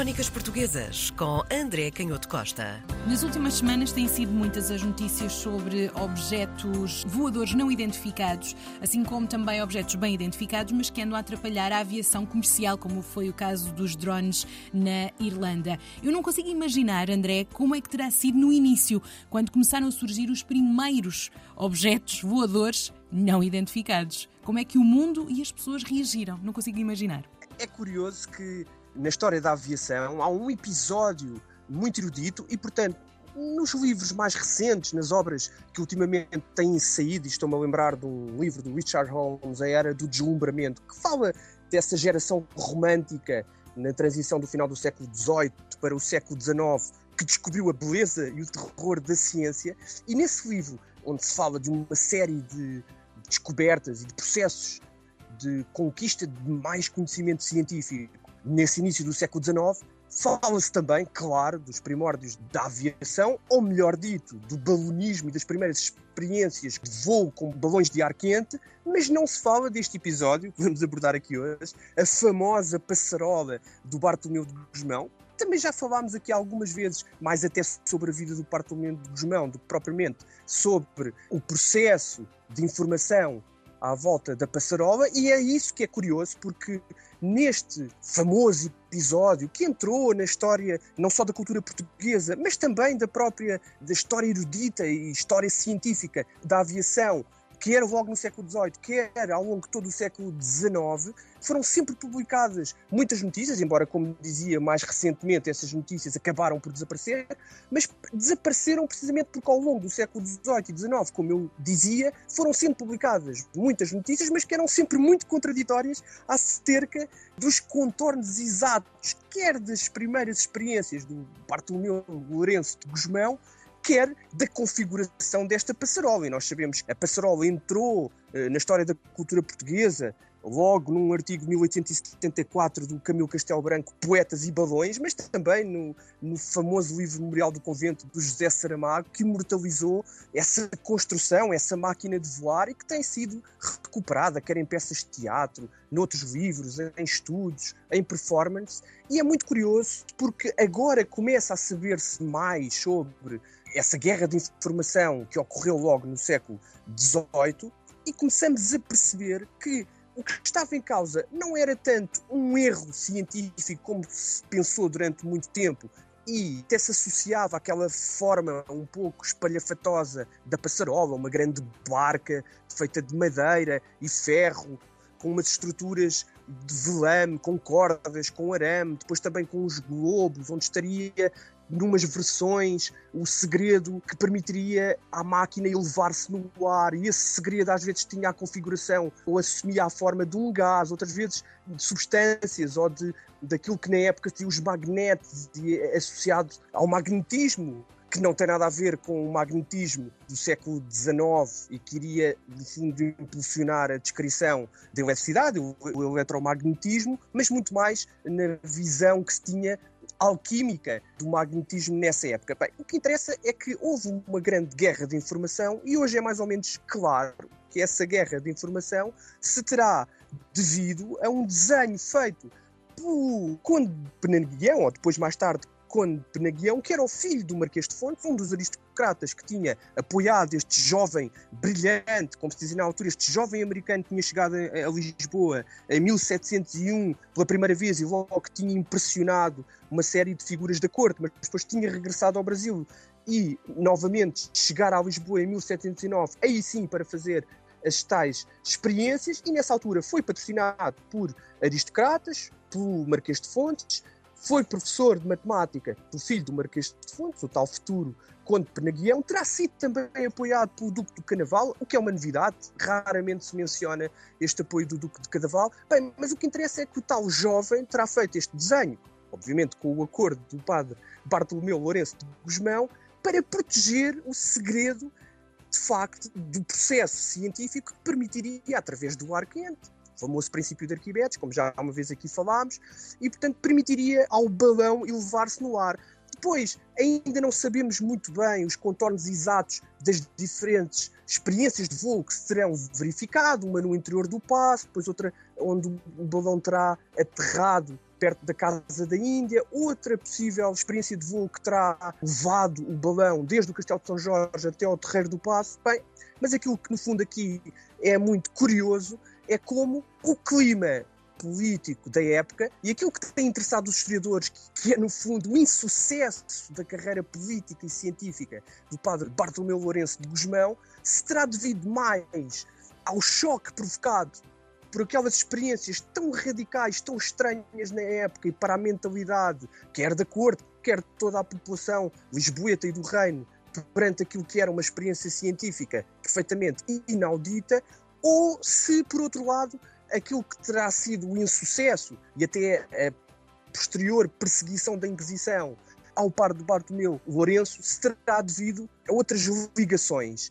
Crónicas Portuguesas com André Canhoto Costa. Nas últimas semanas têm sido muitas as notícias sobre objetos voadores não identificados, assim como também objetos bem identificados, mas que andam a atrapalhar a aviação comercial, como foi o caso dos drones na Irlanda. Eu não consigo imaginar, André, como é que terá sido no início, quando começaram a surgir os primeiros objetos voadores não identificados. Como é que o mundo e as pessoas reagiram? Não consigo imaginar. É curioso que na história da aviação há um episódio muito erudito e, portanto, nos livros mais recentes, nas obras que ultimamente têm saído, e estou-me a lembrar de um livro do Richard Holmes, A Era do Deslumbramento, que fala dessa geração romântica na transição do final do século XVIII para o século XIX, que descobriu a beleza e o terror da ciência. E nesse livro, onde se fala de uma série de descobertas e de processos de conquista de mais conhecimento científico nesse início do século XIX, fala-se também, claro, dos primórdios da aviação, ou melhor dito, do balonismo e das primeiras experiências de voo com balões de ar quente, mas não se fala deste episódio que vamos abordar aqui hoje, a famosa passarola do Bartolomeu de Guzmão. Também já falámos aqui algumas vezes, mais até sobre a vida do Bartolomeu de Guzmão do que propriamente sobre o processo de informação à volta da passarola, e é isso que é curioso, porque neste famoso episódio que entrou na história não só da cultura portuguesa, mas também da própria da história erudita e história científica da aviação, quer logo no século XVIII, quer ao longo de todo o século XIX, foram sempre publicadas muitas notícias, embora, como dizia mais recentemente, essas notícias acabaram por desaparecer, mas desapareceram precisamente porque ao longo do século XVIII e XIX, como eu dizia, foram sendo publicadas muitas notícias, mas que eram sempre muito contraditórias acerca dos contornos exatos, quer das primeiras experiências do Bartolomeu Lourenço de Guzmão, quer da configuração desta passarola. E nós sabemos que a passarola entrou eh, na história da cultura portuguesa logo num artigo de 1874 do Camilo Castelo Branco, Poetas e Balões, mas também no, no, famoso livro Memorial do Convento do José Saramago, que imortalizou essa construção, essa máquina de voar e que tem sido recuperada, quer em peças de teatro, noutros livros, em estudos, em performance. E é muito curioso porque agora começa a saber-se mais sobre essa guerra de informação que ocorreu logo no século XVIII e começamos a perceber que o que estava em causa não era tanto um erro científico como se pensou durante muito tempo e até se associava àquela forma um pouco espalhafatosa da passarola, uma grande barca feita de madeira e ferro, com umas estruturas de velame, com cordas, com arame, depois também com os globos, onde estaria numas versões, o segredo que permitiria à máquina elevar-se no ar. E esse segredo às vezes tinha a configuração ou assumia a forma de um gás, outras vezes de substâncias ou de, daquilo que na época tinha os magnetos associados ao magnetismo que não tem nada a ver com o magnetismo do século XIX e que iria, no fundo, impulsionar a descrição da eletricidade, o eletromagnetismo, mas muito mais na visão que se tinha alquímica do magnetismo nessa época. Bem, o que interessa é que houve uma grande guerra de informação e hoje é mais ou menos claro que essa guerra de informação se terá devido a um desenho feito por Conde Penaguião, ou depois mais tarde Conde Penaguião, que era o filho do Marquês de Fontes, um dos aristocratas que tinha apoiado este jovem brilhante, como se dizia na altura, este jovem americano que tinha chegado a, Lisboa em 1701 pela primeira vez e logo que tinha impressionado uma série de figuras da corte, mas depois tinha regressado ao Brasil e novamente chegar a Lisboa em 1709, aí sim para fazer as tais experiências, e nessa altura foi patrocinado por aristocratas, pelo Marquês de Fontes, foi professor de matemática do filho do Marquês de Fontes, o tal futuro Conde Penaguião, terá sido também apoiado pelo Duque do Canaval, o que é uma novidade, raramente se menciona este apoio do Duque de Canaval. Bem, mas o que interessa é que o tal jovem terá feito este desenho, obviamente com o acordo do padre Bartolomeu Lourenço de Guzmão, para proteger o segredo, de facto, do processo científico que permitiria, através do ar quente, famoso princípio de Arquimedes, como já uma vez aqui falámos, e portanto permitiria ao balão elevar-se no ar. Depois, ainda não sabemos muito bem os contornos exatos das diferentes experiências de voo que se terão verificado, uma no interior do passo, depois outra onde o balão terá aterrado perto da Casa da Índia. Outra possível experiência de voo que terá levado o balão desde o Castelo de São Jorge até ao Terreiro do Passo. Bem, mas aquilo que no fundo aqui é muito curioso é como o clima político da época e aquilo que tem interessado os historiadores, que é no fundo o insucesso da carreira política e científica do padre Bartolomeu Lourenço de Gusmão, se terá devido mais ao choque provocado por aquelas experiências tão radicais, tão estranhas na época e para a mentalidade, quer da corte, quer de toda a população lisboeta e do reino, perante aquilo que era uma experiência científica perfeitamente inaudita, ou se, por outro lado, aquilo que terá sido o insucesso e até a posterior perseguição da Inquisição ao par de Bartomeu Lourenço se terá devido a outras ligações.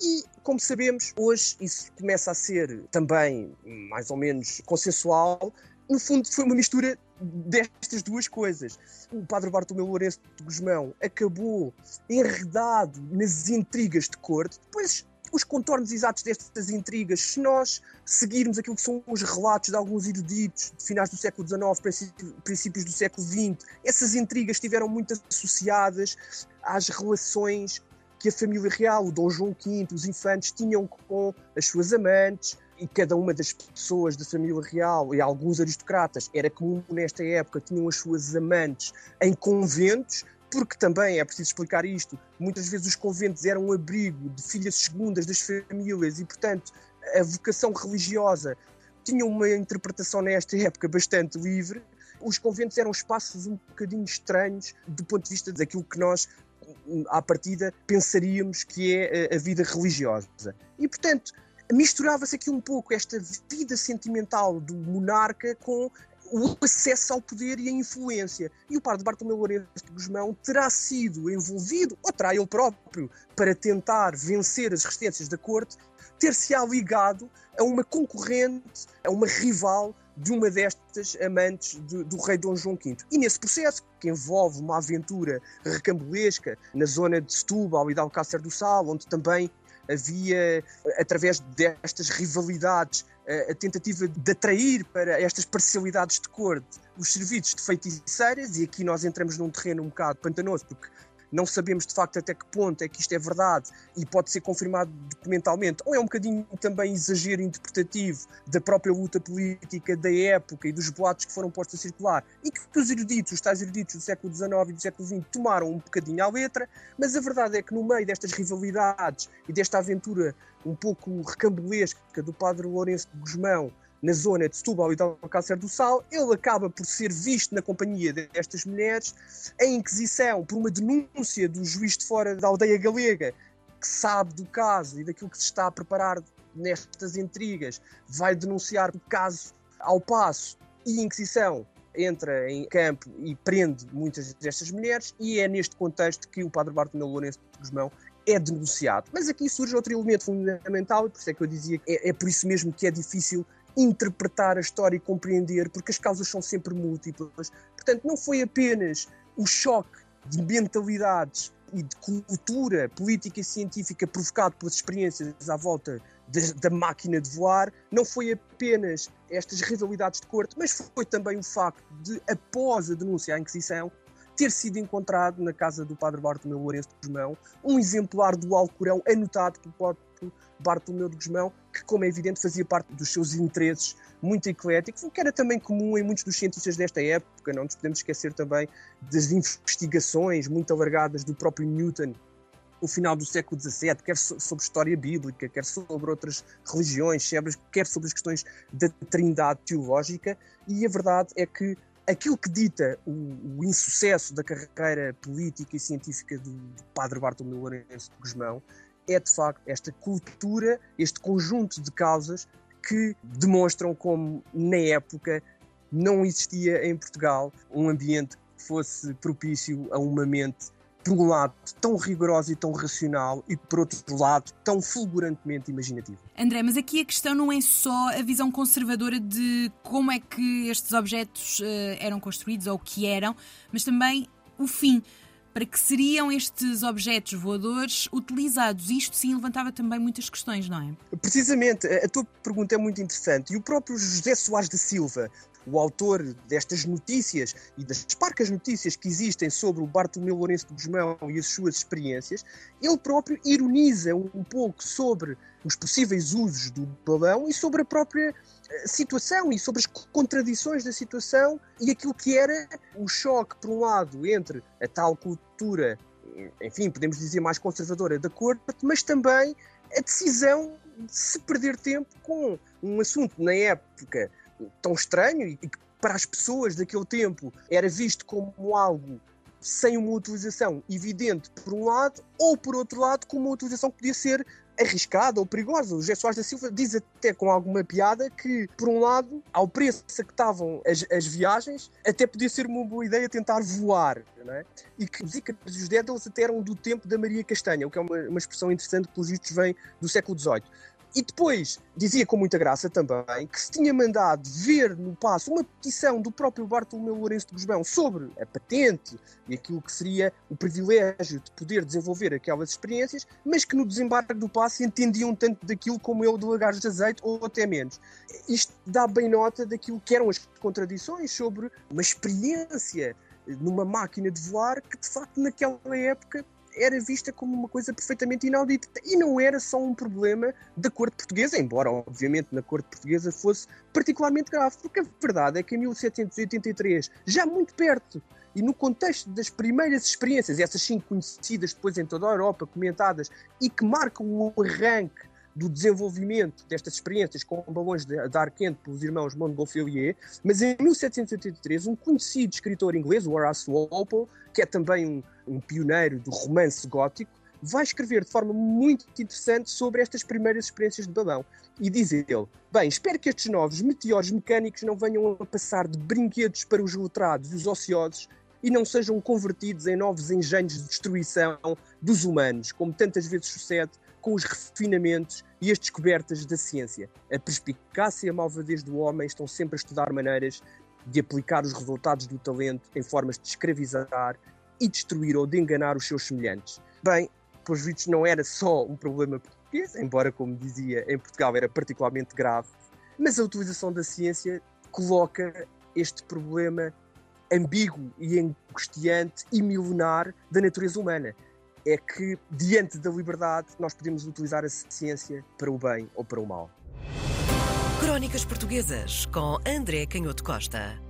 E, como sabemos, hoje isso começa a ser também mais ou menos consensual. No fundo, foi uma mistura destas duas coisas. O padre Bartolomeu Lourenço de Guzmão acabou enredado nas intrigas de corte, depois os contornos exatos destas intrigas, se nós seguirmos aquilo que são os relatos de alguns eruditos de finais do século XIX, princípios do século XX, essas intrigas estiveram muito associadas às relações que a família real, o Dom João V, os infantes, tinham com as suas amantes, e cada uma das pessoas da família real e alguns aristocratas era comum nesta época, tinham as suas amantes em conventos, porque também é preciso explicar isto, muitas vezes os conventos eram um abrigo de filhas segundas das famílias e, portanto, a vocação religiosa tinha uma interpretação nesta época bastante livre. Os conventos eram espaços um bocadinho estranhos do ponto de vista daquilo que nós, à partida, pensaríamos que é a vida religiosa. E, portanto, misturava-se aqui um pouco esta vida sentimental do monarca com o acesso ao poder e a influência. E o par de Bartolomeu Lourenço Guzmão terá sido envolvido, ou terá ele próprio, para tentar vencer as resistências da corte, ter-se-á ligado a uma concorrente, a uma rival de uma destas amantes do, do, rei Dom João V. E nesse processo, que envolve uma aventura recambulesca na zona de Setúbal e de Alcácer do Sal, onde também havia, através destas rivalidades, a tentativa de atrair para estas parcialidades de corte os serviços de feiticeiras, e aqui nós entramos num terreno um bocado pantanoso, porque não sabemos de facto até que ponto é que isto é verdade e pode ser confirmado documentalmente, ou é um bocadinho também exagero interpretativo da própria luta política da época e dos boatos que foram postos a circular e que, os eruditos, os tais eruditos do século XIX e do século XX tomaram um bocadinho à letra, mas a verdade é que no meio destas rivalidades e desta aventura um pouco recambulesca do padre Lourenço de Guzmão na zona de Setúbal e de Alcácer do Sal, ele acaba por ser visto na companhia destas mulheres. A Inquisição, por uma denúncia do juiz de fora da aldeia galega, que sabe do caso e daquilo que se está a preparar nestas intrigas, vai denunciar o caso ao passo e a Inquisição entra em campo e prende muitas destas mulheres e é neste contexto que o padre Bartolomeu Lourenço de Guzmão é denunciado. Mas aqui surge outro elemento fundamental por isso é que eu dizia que é, é por isso mesmo que é difícil interpretar a história e compreender, porque as causas são sempre múltiplas. Portanto, não foi apenas o choque de mentalidades e de cultura política e científica provocado pelas experiências à volta de, da máquina de voar, não foi apenas estas rivalidades de corte, mas foi também o facto de, após a denúncia à Inquisição, ter sido encontrado na casa do padre Bartolomeu Lourenço de Guzmão um exemplar do Alcorão anotado pelo Bartolomeu de Guzmão, que, como é evidente, fazia parte dos seus interesses muito ecléticos, o que era também comum em muitos dos cientistas desta época. Não nos podemos esquecer também das investigações muito alargadas do próprio Newton no final do século XVII, quer sobre história bíblica, quer sobre outras religiões, quer sobre as questões da trindade teológica, e a verdade é que aquilo que dita o, o insucesso da carreira política e científica do, do padre Bartolomeu Lourenço de Guzmão é de facto esta cultura, este conjunto de causas que demonstram como, na época, não existia em Portugal um ambiente que fosse propício a uma mente, por um lado, tão rigorosa e tão racional, e por outro lado, tão fulgurantemente imaginativa. André, mas aqui a questão não é só a visão conservadora de como é que estes objetos uh, eram construídos ou o que eram, mas também o fim para que seriam estes objetos voadores utilizados? Isto sim levantava também muitas questões, não é? Precisamente, a tua pergunta é muito interessante e o próprio José Soares da Silva, o autor destas notícias e das parcas notícias que existem sobre o Bartolomeu Lourenço de Guzmão e as suas experiências, ele próprio ironiza um pouco sobre os possíveis usos do balão e sobre a própria eh, situação e sobre as contradições da situação e aquilo que era o choque, por um lado, entre a tal cultura, enfim, podemos dizer mais conservadora da corte, mas também a decisão de se perder tempo com um assunto na época tão estranho e que para as pessoas daquele tempo era visto como algo sem uma utilização evidente por um lado, ou por outro lado, com uma utilização que podia ser arriscada ou perigosa. O José Soares da Silva diz até com alguma piada que, por um lado, ao preço que estavam as, as viagens, até podia ser uma boa ideia tentar voar. É? E que os Ícaros e os Dédalos até eram do tempo da Maria Castanha, o que é uma, uma expressão interessante que, pelos vistos, vem do século XVIII. E depois dizia com muita graça também que se tinha mandado ver no passo uma petição do próprio Bartolomeu Lourenço de Guzmão sobre a patente e aquilo que seria o privilégio de poder desenvolver aquelas experiências, mas que no desembarque do passo entendiam tanto daquilo como eu de lagares de azeite ou até menos. Isto dá bem nota daquilo que eram as contradições sobre uma experiência numa máquina de voar que de facto naquela época era vista como uma coisa perfeitamente inaudita. E não era só um problema da corte portuguesa, embora, obviamente, na corte portuguesa fosse particularmente grave, porque a verdade é que em 1783, já muito perto e no contexto das primeiras experiências, essas sim conhecidas depois em toda a Europa, comentadas, e que marcam o arranque do desenvolvimento destas experiências com balões de, de ar quente pelos irmãos Montgolfier, mas em 1783 um conhecido escritor inglês, Horace Walpole, que é também um, um pioneiro do romance gótico, vai escrever de forma muito interessante sobre estas primeiras experiências de balão. E diz ele: Bem, espero que estes novos meteoros mecânicos não venham a passar de brinquedos para os letrados e os ociosos e não sejam convertidos em novos engenhos de destruição dos humanos, como tantas vezes sucede com os refinamentos e as descobertas da ciência. A perspicácia e a malvadez do homem estão sempre a estudar maneiras de aplicar os resultados do talento em formas de escravizar e destruir ou de enganar os seus semelhantes. Bem, pelos vistos não era só um problema português, embora, como dizia, em Portugal era particularmente grave, mas a utilização da ciência coloca este problema ambíguo e angustiante e milenar da natureza humana é que, diante da liberdade, nós podemos utilizar a ciência para o bem ou para o mal. Crónicas Portuguesas com André Canhoto Costa.